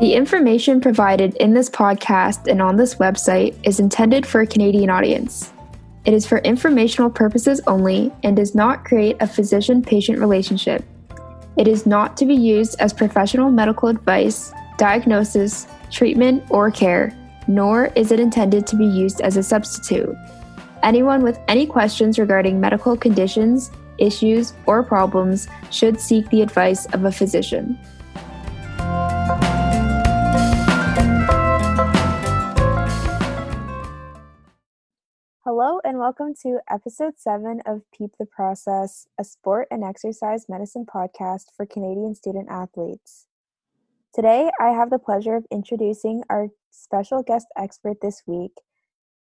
The information provided in this podcast and on this website is intended for a Canadian audience. It is for informational purposes only and does not create a physician patient relationship. It is not to be used as professional medical advice, diagnosis, treatment, or care, nor is it intended to be used as a substitute. Anyone with any questions regarding medical conditions, issues, or problems should seek the advice of a physician. Hello, and welcome to episode seven of Peep the Process, a sport and exercise medicine podcast for Canadian student athletes. Today, I have the pleasure of introducing our special guest expert this week,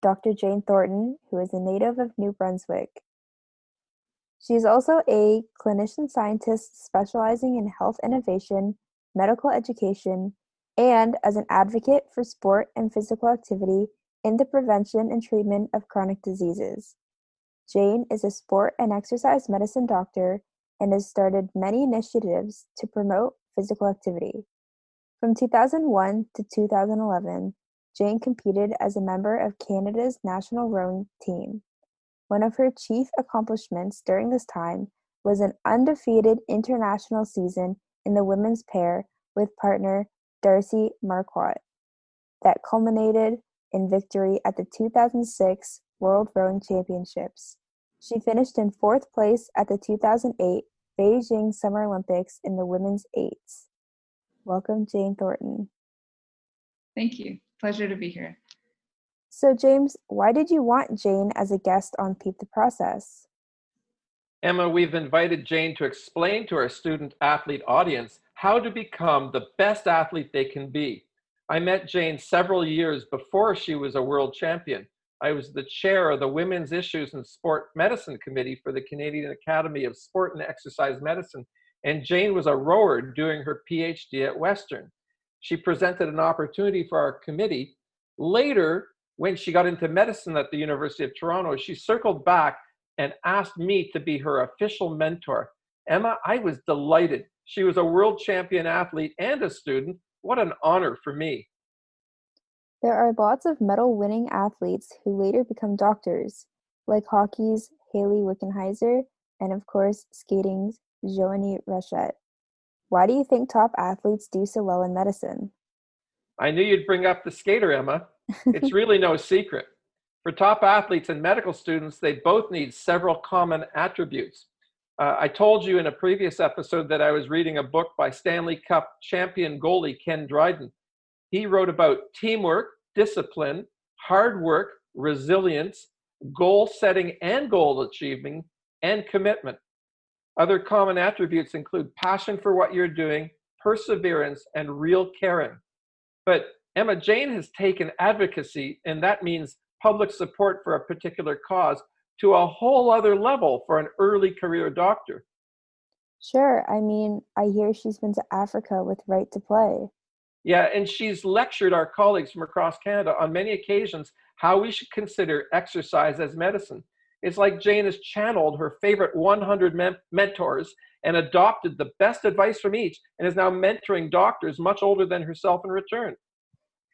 Dr. Jane Thornton, who is a native of New Brunswick. She is also a clinician scientist specializing in health innovation, medical education, and as an advocate for sport and physical activity in the prevention and treatment of chronic diseases. Jane is a sport and exercise medicine doctor and has started many initiatives to promote physical activity. From 2001 to 2011, Jane competed as a member of Canada's national rowing team. One of her chief accomplishments during this time was an undefeated international season in the women's pair with partner Darcy Marquardt that culminated in victory at the 2006 World Rowing Championships. She finished in fourth place at the 2008 Beijing Summer Olympics in the women's eights. Welcome, Jane Thornton. Thank you. Pleasure to be here. So, James, why did you want Jane as a guest on Peep the Process? Emma, we've invited Jane to explain to our student athlete audience how to become the best athlete they can be. I met Jane several years before she was a world champion. I was the chair of the Women's Issues and Sport Medicine Committee for the Canadian Academy of Sport and Exercise Medicine, and Jane was a rower doing her PhD at Western. She presented an opportunity for our committee. Later, when she got into medicine at the University of Toronto, she circled back and asked me to be her official mentor. Emma, I was delighted. She was a world champion athlete and a student what an honor for me. There are lots of medal winning athletes who later become doctors, like hockey's Hayley Wickenheiser and, of course, skating's Joannie Rochette. Why do you think top athletes do so well in medicine? I knew you'd bring up the skater, Emma. It's really no secret. For top athletes and medical students, they both need several common attributes. Uh, I told you in a previous episode that I was reading a book by Stanley Cup champion goalie Ken Dryden. He wrote about teamwork, discipline, hard work, resilience, goal setting and goal achieving, and commitment. Other common attributes include passion for what you're doing, perseverance, and real caring. But Emma Jane has taken advocacy, and that means public support for a particular cause, to a whole other level for an early career doctor. Sure. I mean, I hear she's been to Africa with Right to Play. Yeah, and she's lectured our colleagues from across Canada on many occasions how we should consider exercise as medicine. It's like Jane has channeled her favorite 100 men- mentors and adopted the best advice from each and is now mentoring doctors much older than herself in return.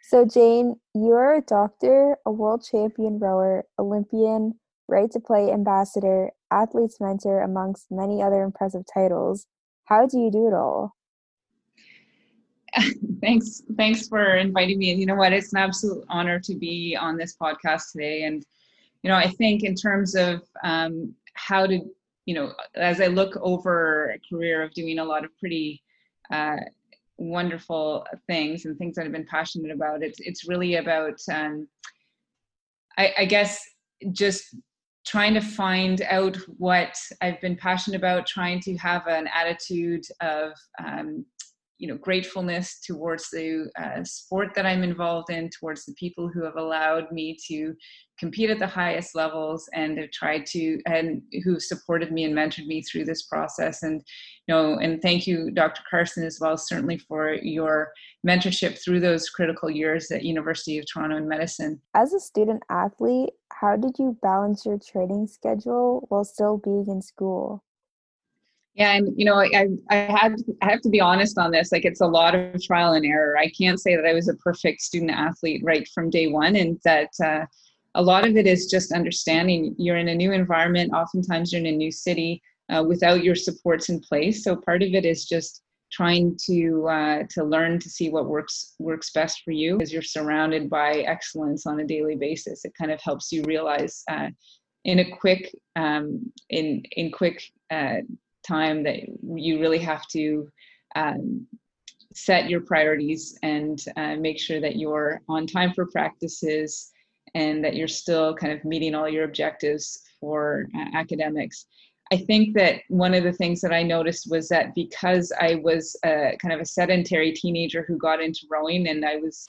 So, Jane, you're a doctor, a world champion rower, Olympian, right to play ambassador, athlete's mentor, amongst many other impressive titles. How do you do it all? thanks thanks for inviting me and you know what it's an absolute honor to be on this podcast today and you know i think in terms of um, how to you know as i look over a career of doing a lot of pretty uh, wonderful things and things that i've been passionate about. It's it's really about um, I, I guess just trying to find out what I've been passionate about, trying to have an attitude of, um, you know, gratefulness towards the uh, sport that I'm involved in, towards the people who have allowed me to compete at the highest levels and have tried to, and who supported me and mentored me through this process. And, you know, and thank you, Dr. Carson, as well, certainly for your mentorship through those critical years at University of Toronto in medicine. As a student athlete, how did you balance your training schedule while still being in school? Yeah, and you know, I I had I have to be honest on this. Like, it's a lot of trial and error. I can't say that I was a perfect student athlete right from day one, and that uh, a lot of it is just understanding you're in a new environment. Oftentimes, you're in a new city uh, without your supports in place. So part of it is just trying to uh, to learn to see what works works best for you as you're surrounded by excellence on a daily basis. It kind of helps you realize uh, in a quick um, in in quick uh, time that you really have to um, set your priorities and uh, make sure that you're on time for practices and that you're still kind of meeting all your objectives for uh, academics. I think that one of the things that I noticed was that because I was a, kind of a sedentary teenager who got into rowing and I was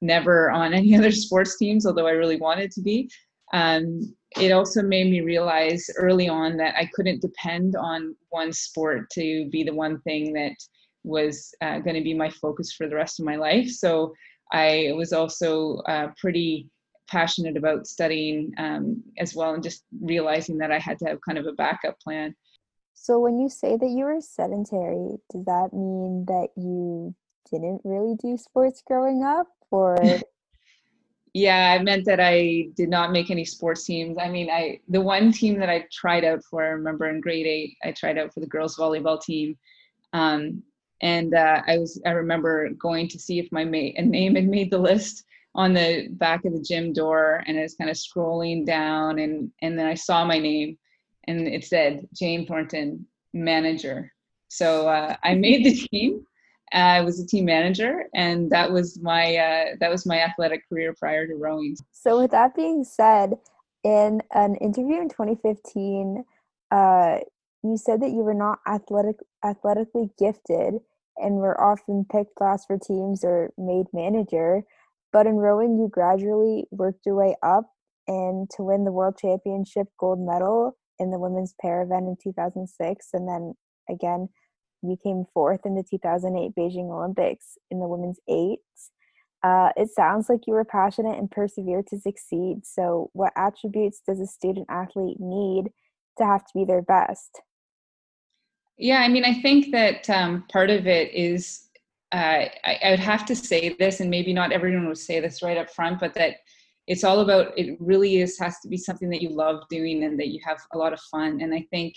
never on any other sports teams, although I really wanted to be, um, it also made me realize early on that I couldn't depend on one sport to be the one thing that was uh, going to be my focus for the rest of my life. So I was also uh, pretty passionate about studying um, as well and just realizing that I had to have kind of a backup plan. So, when you say that you were sedentary, does that mean that you didn't really do sports growing up or? yeah, I meant that I did not make any sports teams. I mean, I the one team that I tried out for, I remember in grade eight, I tried out for the girls volleyball team. Um, and uh, I was I remember going to see if my mate, name had made the list on the back of the gym door and I was kind of scrolling down and and then I saw my name and it said Jane Thornton manager. So uh, I made the team. I was a team manager, and that was my uh, that was my athletic career prior to rowing. So, with that being said, in an interview in 2015, uh, you said that you were not athletic athletically gifted and were often picked last for teams or made manager. But in rowing, you gradually worked your way up and to win the world championship gold medal in the women's pair event in 2006. And then again, you came fourth in the 2008 Beijing Olympics in the women's eights. Uh, it sounds like you were passionate and persevered to succeed. So, what attributes does a student athlete need to have to be their best? Yeah, I mean, I think that um, part of it is uh, I, I, would have to say this, and maybe not everyone would say this right up front, but that it's all about it really is has to be something that you love doing and that you have a lot of fun. And I think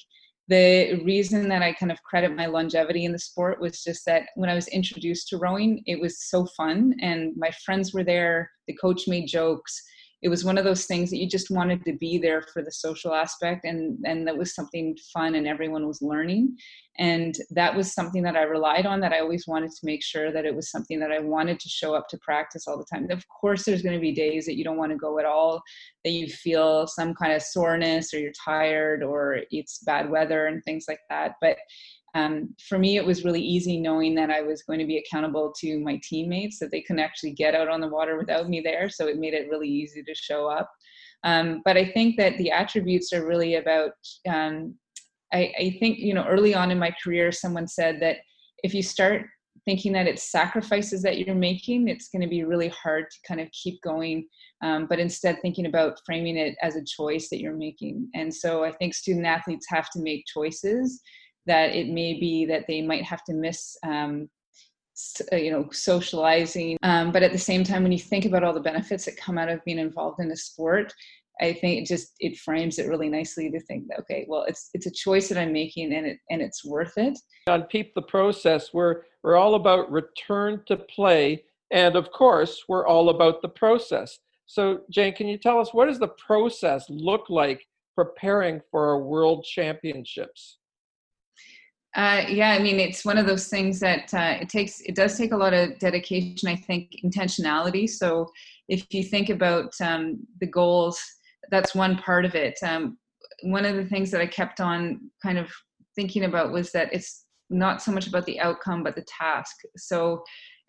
the reason that I kind of credit my longevity in the sport was just that when I was introduced to rowing, it was so fun, and my friends were there. The coach made jokes it was one of those things that you just wanted to be there for the social aspect and and that was something fun and everyone was learning. And that was something that i relied on that i always wanted to make sure that it was something that i wanted to show up to practice all the time. Of course there's going to be days that you don't want to go at all that you feel some kind of soreness or you're tired or it's bad weather and things like that but um, for me, it was really easy knowing that I was going to be accountable to my teammates, that they couldn't actually get out on the water without me there. So it made it really easy to show up. Um, but I think that the attributes are really about, um, I, I think, you know, early on in my career, someone said that if you start thinking that it's sacrifices that you're making, it's going to be really hard to kind of keep going. Um, but instead, thinking about framing it as a choice that you're making. And so I think student athletes have to make choices that it may be that they might have to miss um, uh, you know socializing. Um, but at the same time when you think about all the benefits that come out of being involved in a sport i think it just it frames it really nicely to think that okay well it's it's a choice that i'm making and it and it's worth it. On peep the process we're we're all about return to play and of course we're all about the process. So jane can you tell us what does the process look like preparing for our world championships uh, yeah, I mean, it's one of those things that uh, it takes. It does take a lot of dedication. I think intentionality. So, if you think about um, the goals, that's one part of it. Um, one of the things that I kept on kind of thinking about was that it's not so much about the outcome, but the task. So,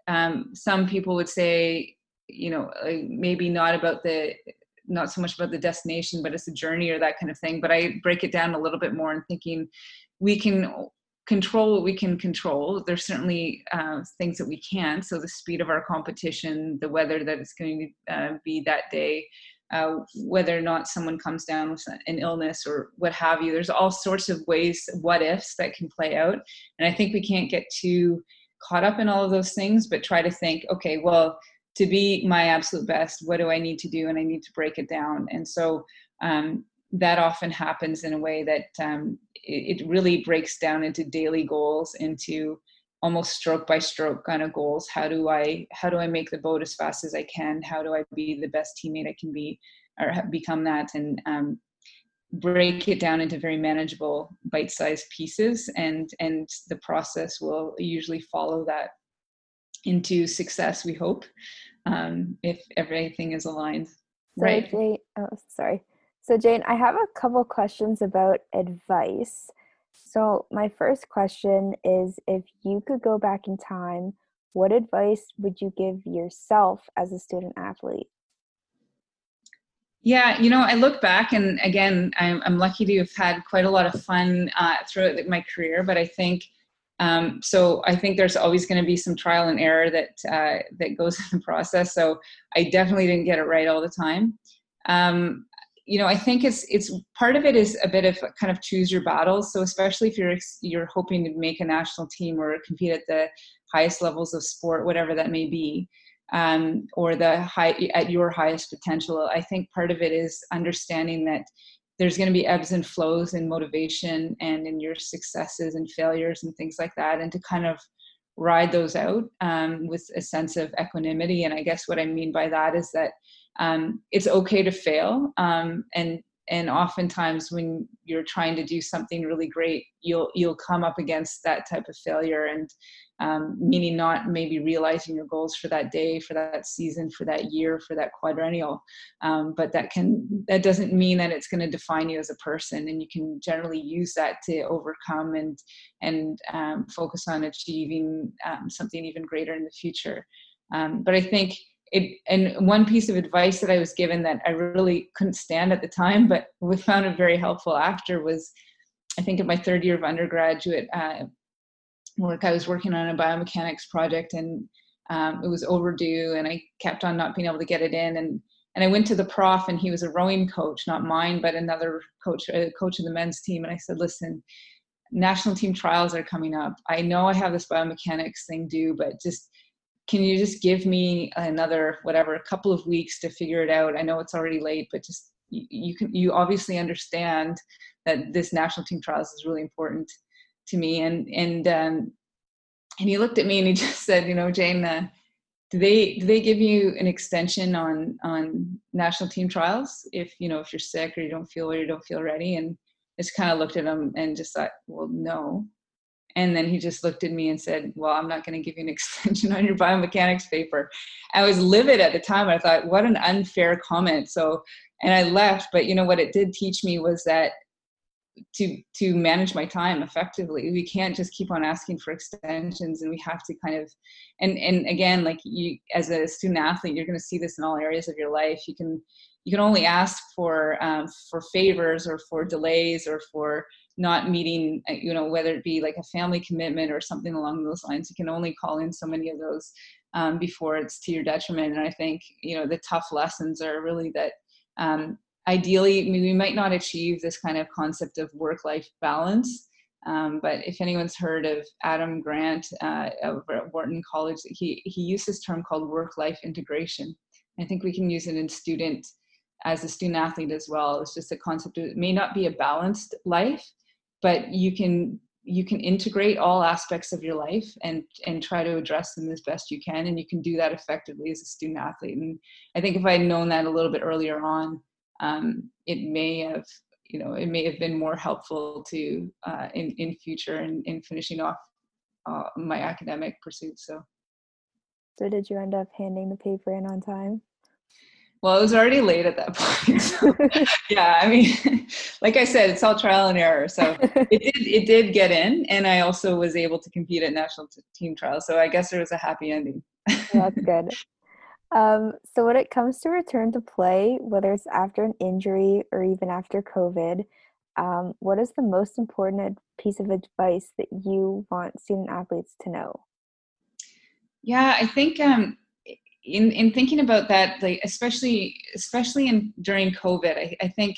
um, some people would say, you know, maybe not about the not so much about the destination, but it's a journey or that kind of thing. But I break it down a little bit more and thinking we can control what we can control. There's certainly uh, things that we can't. So the speed of our competition, the weather that it's going to uh, be that day, uh, whether or not someone comes down with an illness or what have you. There's all sorts of ways, what ifs that can play out. And I think we can't get too caught up in all of those things, but try to think, okay, well, to be my absolute best, what do I need to do? And I need to break it down. And so um, that often happens in a way that um, it, it really breaks down into daily goals, into almost stroke by stroke kind of goals. How do i how do i make the boat as fast as i can? How do i be the best teammate i can be or become that? And um, break it down into very manageable bite-sized pieces and and the process will usually follow that into success we hope um, if everything is aligned. Right? Oh sorry so jane i have a couple questions about advice so, my first question is if you could go back in time, what advice would you give yourself as a student athlete? Yeah, you know, I look back and again, I'm, I'm lucky to have had quite a lot of fun uh, throughout my career, but I think. Um, so I think there's always going to be some trial and error that uh, that goes in the process. So I definitely didn't get it right all the time. Um, you know, I think it's it's part of it is a bit of kind of choose your battles. So especially if you're you're hoping to make a national team or compete at the highest levels of sport, whatever that may be, um, or the high at your highest potential. I think part of it is understanding that there's going to be ebbs and flows in motivation and in your successes and failures and things like that, and to kind of ride those out um, with a sense of equanimity. And I guess what I mean by that is that um, it's okay to fail um, and and oftentimes when you're trying to do something really great you'll you'll come up against that type of failure and um, meaning not maybe realizing your goals for that day for that season for that year for that quadrennial. Um, but that can that doesn't mean that it's going to define you as a person and you can generally use that to overcome and and um, focus on achieving um, something even greater in the future. Um, but i think it and one piece of advice that I was given that I really couldn't stand at the time, but we found it very helpful after was, I think in my third year of undergraduate uh, work, I was working on a biomechanics project and um, it was overdue, and I kept on not being able to get it in, and and I went to the prof, and he was a rowing coach, not mine, but another coach, a coach of the men's team, and I said, listen. National team trials are coming up. I know I have this biomechanics thing due, but just can you just give me another whatever a couple of weeks to figure it out? I know it's already late but just you, can you obviously understand that this national team trials is really important to me. And and um and he looked at me and he just said you know jane uh, do they do they give you an extension on on national team trials if you know if you're sick or you don't feel or you don't feel ready? And just kind of looked at him and just thought well no and then he just looked at me and said, Well, I'm not going to give you an extension on your biomechanics paper. I was livid at the time. I thought, What an unfair comment. So, and I left. But you know what it did teach me was that to to manage my time effectively we can't just keep on asking for extensions and we have to kind of and and again like you as a student athlete you're going to see this in all areas of your life you can you can only ask for um, for favors or for delays or for not meeting uh, you know whether it be like a family commitment or something along those lines you can only call in so many of those um, before it's to your detriment. And i think you know the tough lessons are really that um, ideally we might not achieve this kind of concept of work life balance um, but if anyone's heard of adam grant uh, over at wharton college he, he used this term called work life integration. I think we can use it in student as a student athlete as well. It's just a concept of it may not be a balanced life but you can you can integrate all aspects of your life and and try to address them as best you can and you can do that effectively as a student athlete. And i think if i had known that a little bit earlier on um, it may have you know it may have been more helpful to uh, in in future and in, in finishing off uh, my academic pursuits so. So did you end up handing the paper in on time well, it was already late at that point. So, yeah, I mean, like I said, it's all trial and error. So it did it did get in, and I also was able to compete at national team trials. So I guess there was a happy ending. That's good. Um, so when it comes to return to play, whether it's after an injury or even after COVID, um, what is the most important piece of advice that you want student athletes to know? Yeah, I think um, in in thinking about that, like especially especially in during COVID, I, I think,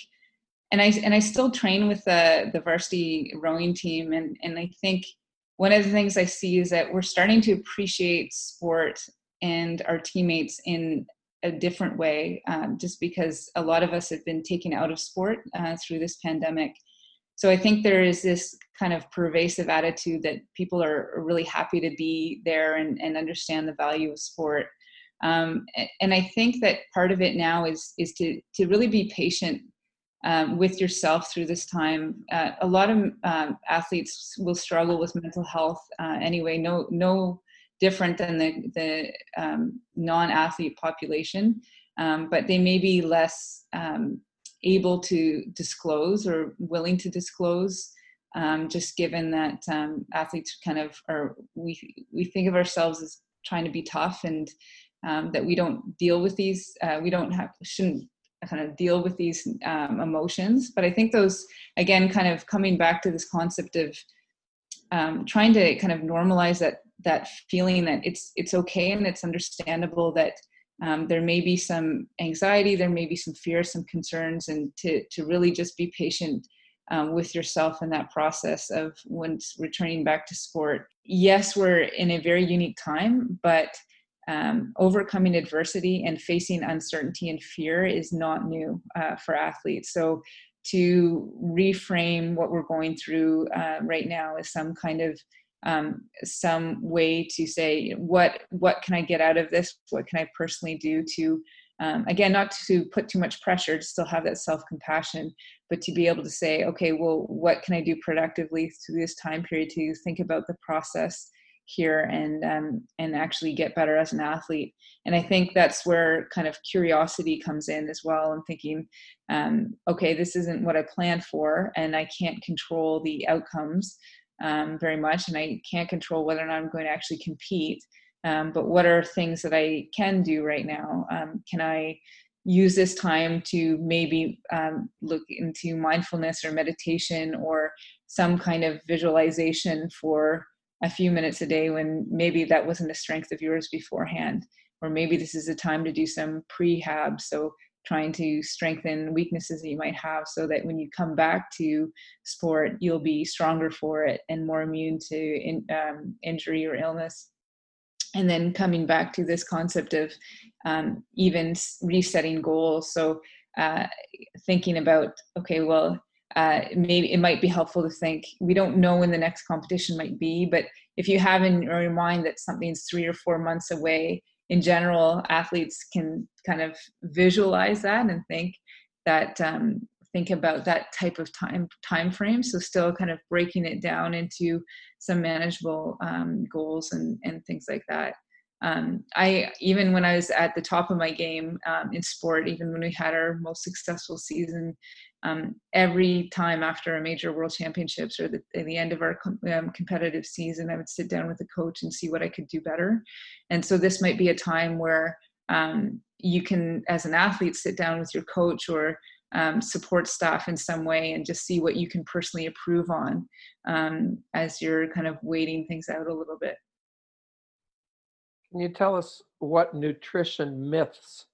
and I and I still train with the the varsity rowing team, and and I think one of the things I see is that we're starting to appreciate sport and our teammates in a different way, um, just because a lot of us have been taken out of sport uh, through this pandemic. So I think there is this kind of pervasive attitude that people are really happy to be there and, and understand the value of sport. Um, and I think that part of it now is is to to really be patient um, with yourself through this time. Uh, a lot of um, athletes will struggle with mental health uh, anyway. No no different than the the um, non-athlete population, um, but they may be less um, able to disclose or willing to disclose. Um, just given that athletes kind of are, we we think of ourselves as trying to be tough and um, that we don't deal with these, uh, we don't have shouldn't kind of deal with these um, emotions. But I think those again, kind of coming back to this concept of um, trying to kind of normalize that that feeling that it's it's okay and it's understandable that um, there may be some anxiety, there may be some fear, some concerns, and to, to really just be patient um, with yourself in that process of once returning back to sport. Yes, we're in a very unique time, but um, overcoming adversity and facing uncertainty and fear is not new uh, for athletes. So to reframe what we're going through uh, right now is some kind of um, some way to say what what can I get out of this? What can I personally do to um, again not to put too much pressure to still have that self compassion, but to be able to say, okay, well, what can I do productively through this time period to think about the process here and um, and actually get better as an athlete and i think that's where kind of curiosity comes in as well and thinking um, okay this isn't what i planned for and i can't control the outcomes um, very much, and I can't control whether or not I'm going to actually compete. Um, but what are things that I can do right now? Um, can I use this time to maybe um, look into mindfulness or meditation or some kind of visualization for a few minutes a day when maybe that wasn't a strength of yours beforehand? Or maybe this is a time to do some prehab. So trying to strengthen weaknesses that you might have so that when you come back to sport you'll be stronger for it and more immune to in, um, injury or illness and then coming back to this concept of um, even resetting goals so uh, thinking about okay well uh, maybe it might be helpful to think we don't know when the next competition might be but if you have in your mind that something's three or four months away in general, athletes can kind of visualize that and think that um, think about that type of time time frame. So still kind of breaking it down into some manageable um, goals and and things like that. Um, I even when I was at the top of my game um, in sport, even when we had our most successful season, um, every time after a major world championships or the, the end of our com- um, competitive season, I would sit down with the coach and see what I could do better. And so this might be a time where um, you can, as an athlete, sit down with your coach or um, support staff in some way and just see what you can personally improve on um, as you're kind of waiting things out a little bit. Can you tell us what nutrition myths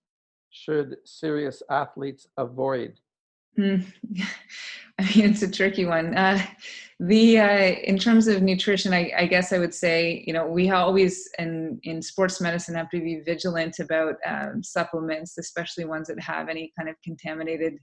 should serious athletes avoid? Mm. I mean, it's a tricky one. Uh, the uh, in terms of nutrition, I, I, guess I would say, you know, we always in in sports medicine have to be vigilant about um, supplements, especially ones that have any kind of contaminated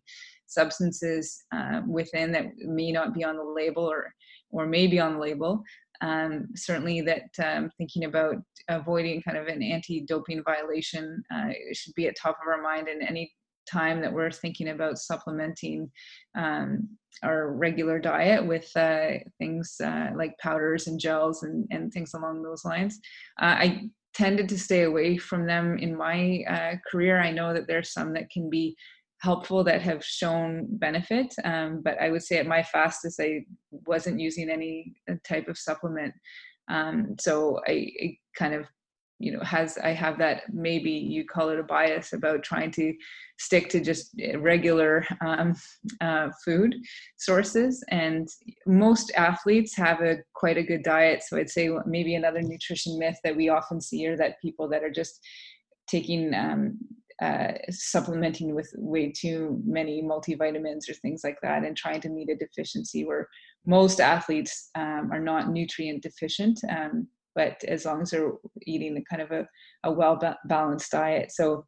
substances uh, within that may not be on the label or or may be on the label. Um, certainly, that um, thinking about avoiding kind of an anti-doping violation uh, should be at top of our mind in any time that we're thinking about supplementing um, our regular diet with uh, things uh, like powders and gels and, and things along those lines. Uh, I tended to stay away from them in my uh, career. I know that there's some that can be helpful that have shown benefit, um, but I would say at my fastest, I wasn't using any uh, type of supplement. Um, so I, I kind of you know has i have that maybe you call it a bias about trying to stick to just eh, regular um, uh, food sources. And most athletes have a quite a good diet. So i'd say maybe another nutrition myth that we often see are that people that are just taking um, uh, supplementing with way too many multivitamins or things like that and trying to meet a deficiency where most athletes um, are not nutrient deficient um, but as long as they're eating a kind of a, a well balanced diet. So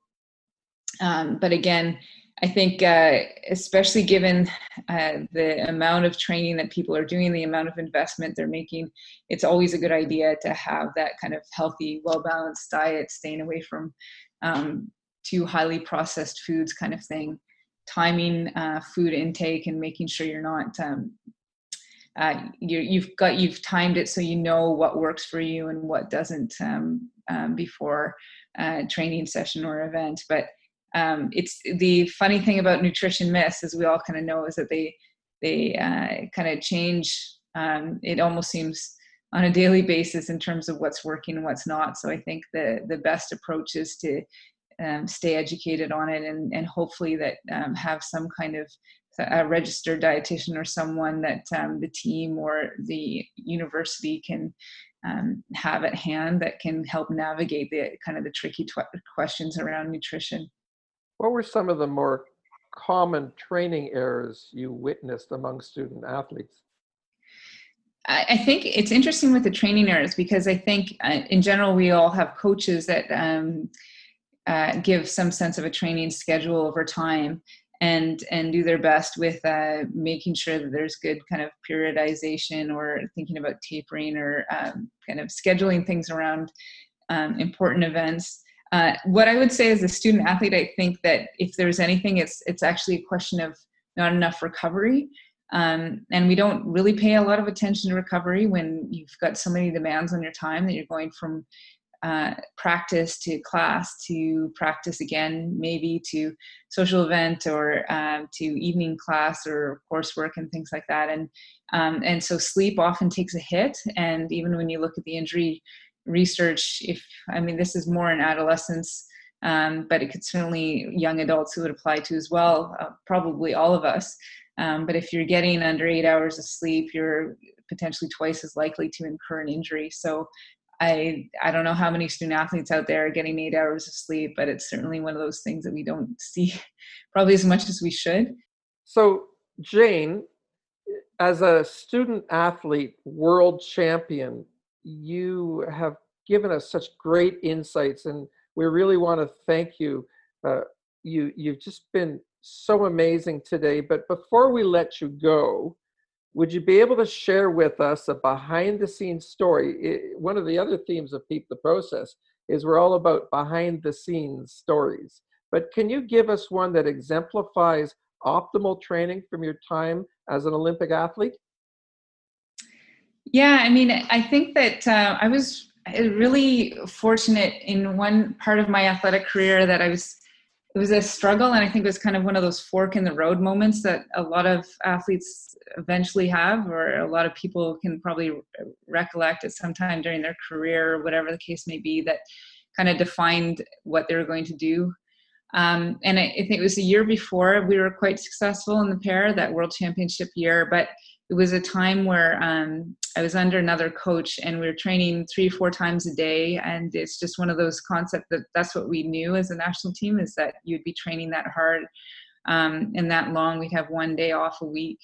um, but again i think uh, especially given uh, the amount of training that people are doing the amount of investment they're making it's always a good idea to have that kind of healthy well balanced diet staying away from um, too highly processed foods kind of thing. Timing uh, food intake and making sure you're not um, uh, you, have got you've timed it so you know what works for you and what doesn't um, um, before a training session or event. But um, it's the funny thing about nutrition myths as we all kind of know is that they they uh, kind of change um, it almost seems on a daily basis in terms of what's working and what's not. So i think the the best approach is to um, stay educated on it and, and hopefully that um, have some kind of a registered dietitian or someone that um, the team or the university can um, have at hand that can help navigate the kind of the tricky tw- questions around nutrition. What were some of the more common training errors you witnessed among student athletes? I think it's interesting with the training errors because I think uh, in general we all have coaches that um, uh, give some sense of a training schedule over time and and do their best with uh, making sure that there's good kind of periodization or thinking about tapering or um, kind of scheduling things around um, important events. Uh, what I would say as a student athlete, I think that if there's anything, it's it's actually a question of not enough recovery. Um, and we don't really pay a lot of attention to recovery when you've got so many demands on your time that you're going from uh, practice to class to practice again, maybe to social event or um, to evening class or coursework and things like that. And um, and so sleep often takes a hit. And even when you look at the injury research, if I mean this is more in adolescence. Um, but it could certainly young adults who would apply to as well, uh, probably all of us. Um, but if you're getting under eight hours of sleep, you're potentially twice as likely to incur an injury. So I I don't know how many student athletes out there are getting eight hours of sleep, but it's certainly one of those things that we don't see probably as much as we should. So Jane, as a student athlete, world champion, you have given us such great insights, and we really want to thank you. Uh, you you've just been so amazing today. But before we let you go, would you be able to share with us a behind the scenes story? It, one of the other themes of Peep the Process is we're all about behind the scenes stories. But can you give us one that exemplifies optimal training from your time as an Olympic athlete? Yeah, I mean, I think that uh, I was really fortunate in one part of my athletic career that I was it was a struggle and i think it was kind of one of those fork in the road moments that a lot of athletes eventually have or a lot of people can probably recollect at some time during their career or whatever the case may be that kind of defined what they were going to do. Um, and I, I think it was a year before we were quite successful in the pair that world championship year but it was a time where um, I was under another coach and we were training three, four times a day. And it's just one of those concepts that that's what we knew as a national team is that you'd be training that hard um, and that long. We'd have one day off a week.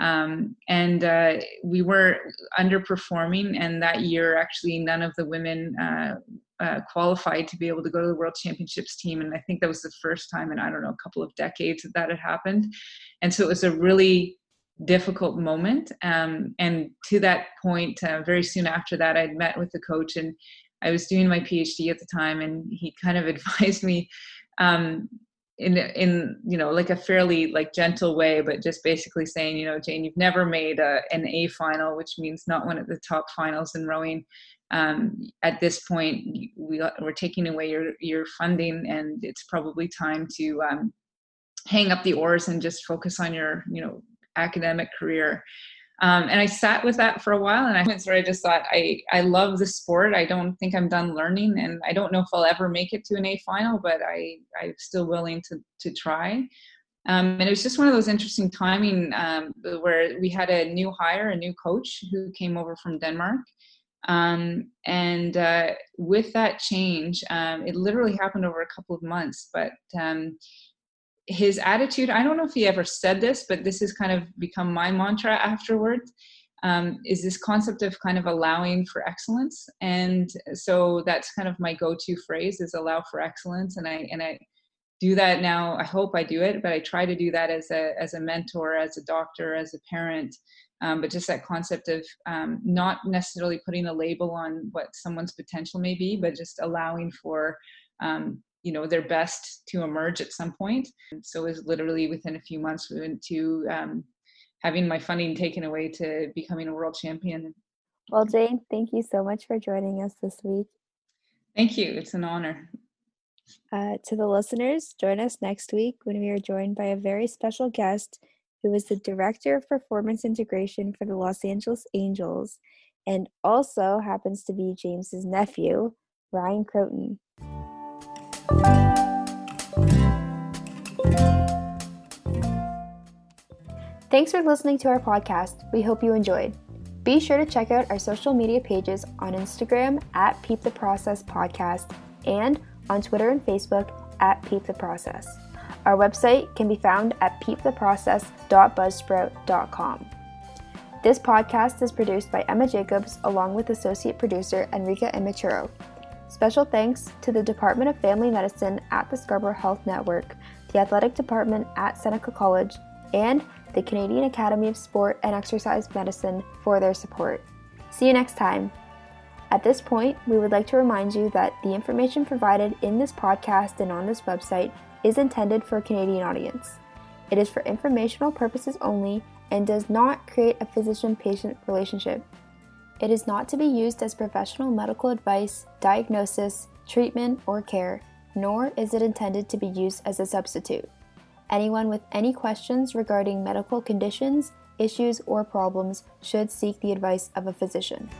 Um, and uh, we were underperforming. And that year, actually, none of the women uh, uh, qualified to be able to go to the World Championships team. And I think that was the first time in, I don't know, a couple of decades that that had happened. And so it was a really difficult moment. Um, and to that point, uh, very soon after that, I'd met with the coach and I was doing my PhD at the time, and he kind of advised me um, in in you know like a fairly like gentle way, but just basically saying, you know, Jane, you've never made a, an A final, which means not one of the top finals in rowing. Um, at this point, we, we're taking away your your funding, and it's probably time to um, hang up the oars and just focus on your you know academic career. Um, and I sat with that for a while, and I I just thought, I I love the sport. I don't think I'm done learning, and I don't know if I'll ever make it to an A final, but I I'm still willing to to try. Um, and it was just one of those interesting timing um, where we had a new hire, a new coach who came over from Denmark, Um, and uh, with that change, um, it literally happened over a couple of months, but um, his attitude, I don't know if he ever said this, but this has kind of become my mantra afterwards. Um, is this concept of kind of allowing for excellence. And so that's kind of my go-to phrase is allow for excellence. And i and i do that now. I hope i do it but i try to do that as a as a mentor as a doctor as a parent. Um, but just that concept of um, not necessarily putting a label on what someone's potential may be but just allowing for um, you know their best to emerge at some point. So it was literally within a few months we went to um, having my funding taken away to becoming a world champion. Well jane thank you so much for joining us this week. Thank you. It's an honor. Uh, to the listeners join us next week when we are joined by a very special guest who is the director of performance integration for the los angeles angels and also happens to be james's nephew ryan crotin Thanks for listening to our podcast. We hope you enjoyed. Be sure to check out our social media pages on Instagram at Peep the Process Podcast and on Twitter and Facebook at Peep the Process. Our website can be found at peeptheprocess.buzzsprout.com. This podcast is produced by Emma Jacobs along with associate producer Enrica Imaturo. Special thanks to the Department of Family Medicine at the Scarborough Health Network, the Athletic Department at Seneca College, and the Canadian Academy of Sport and Exercise Medicine for their support. See you next time. At this point, we would like to remind you that the information provided in this podcast and on this website is intended for a Canadian audience. It is for informational purposes only and does not create a physician patient relationship. It is not to be used as professional medical advice, diagnosis, treatment, or care, nor is it intended to be used as a substitute. Anyone with any questions regarding medical conditions, issues, or problems should seek the advice of a physician.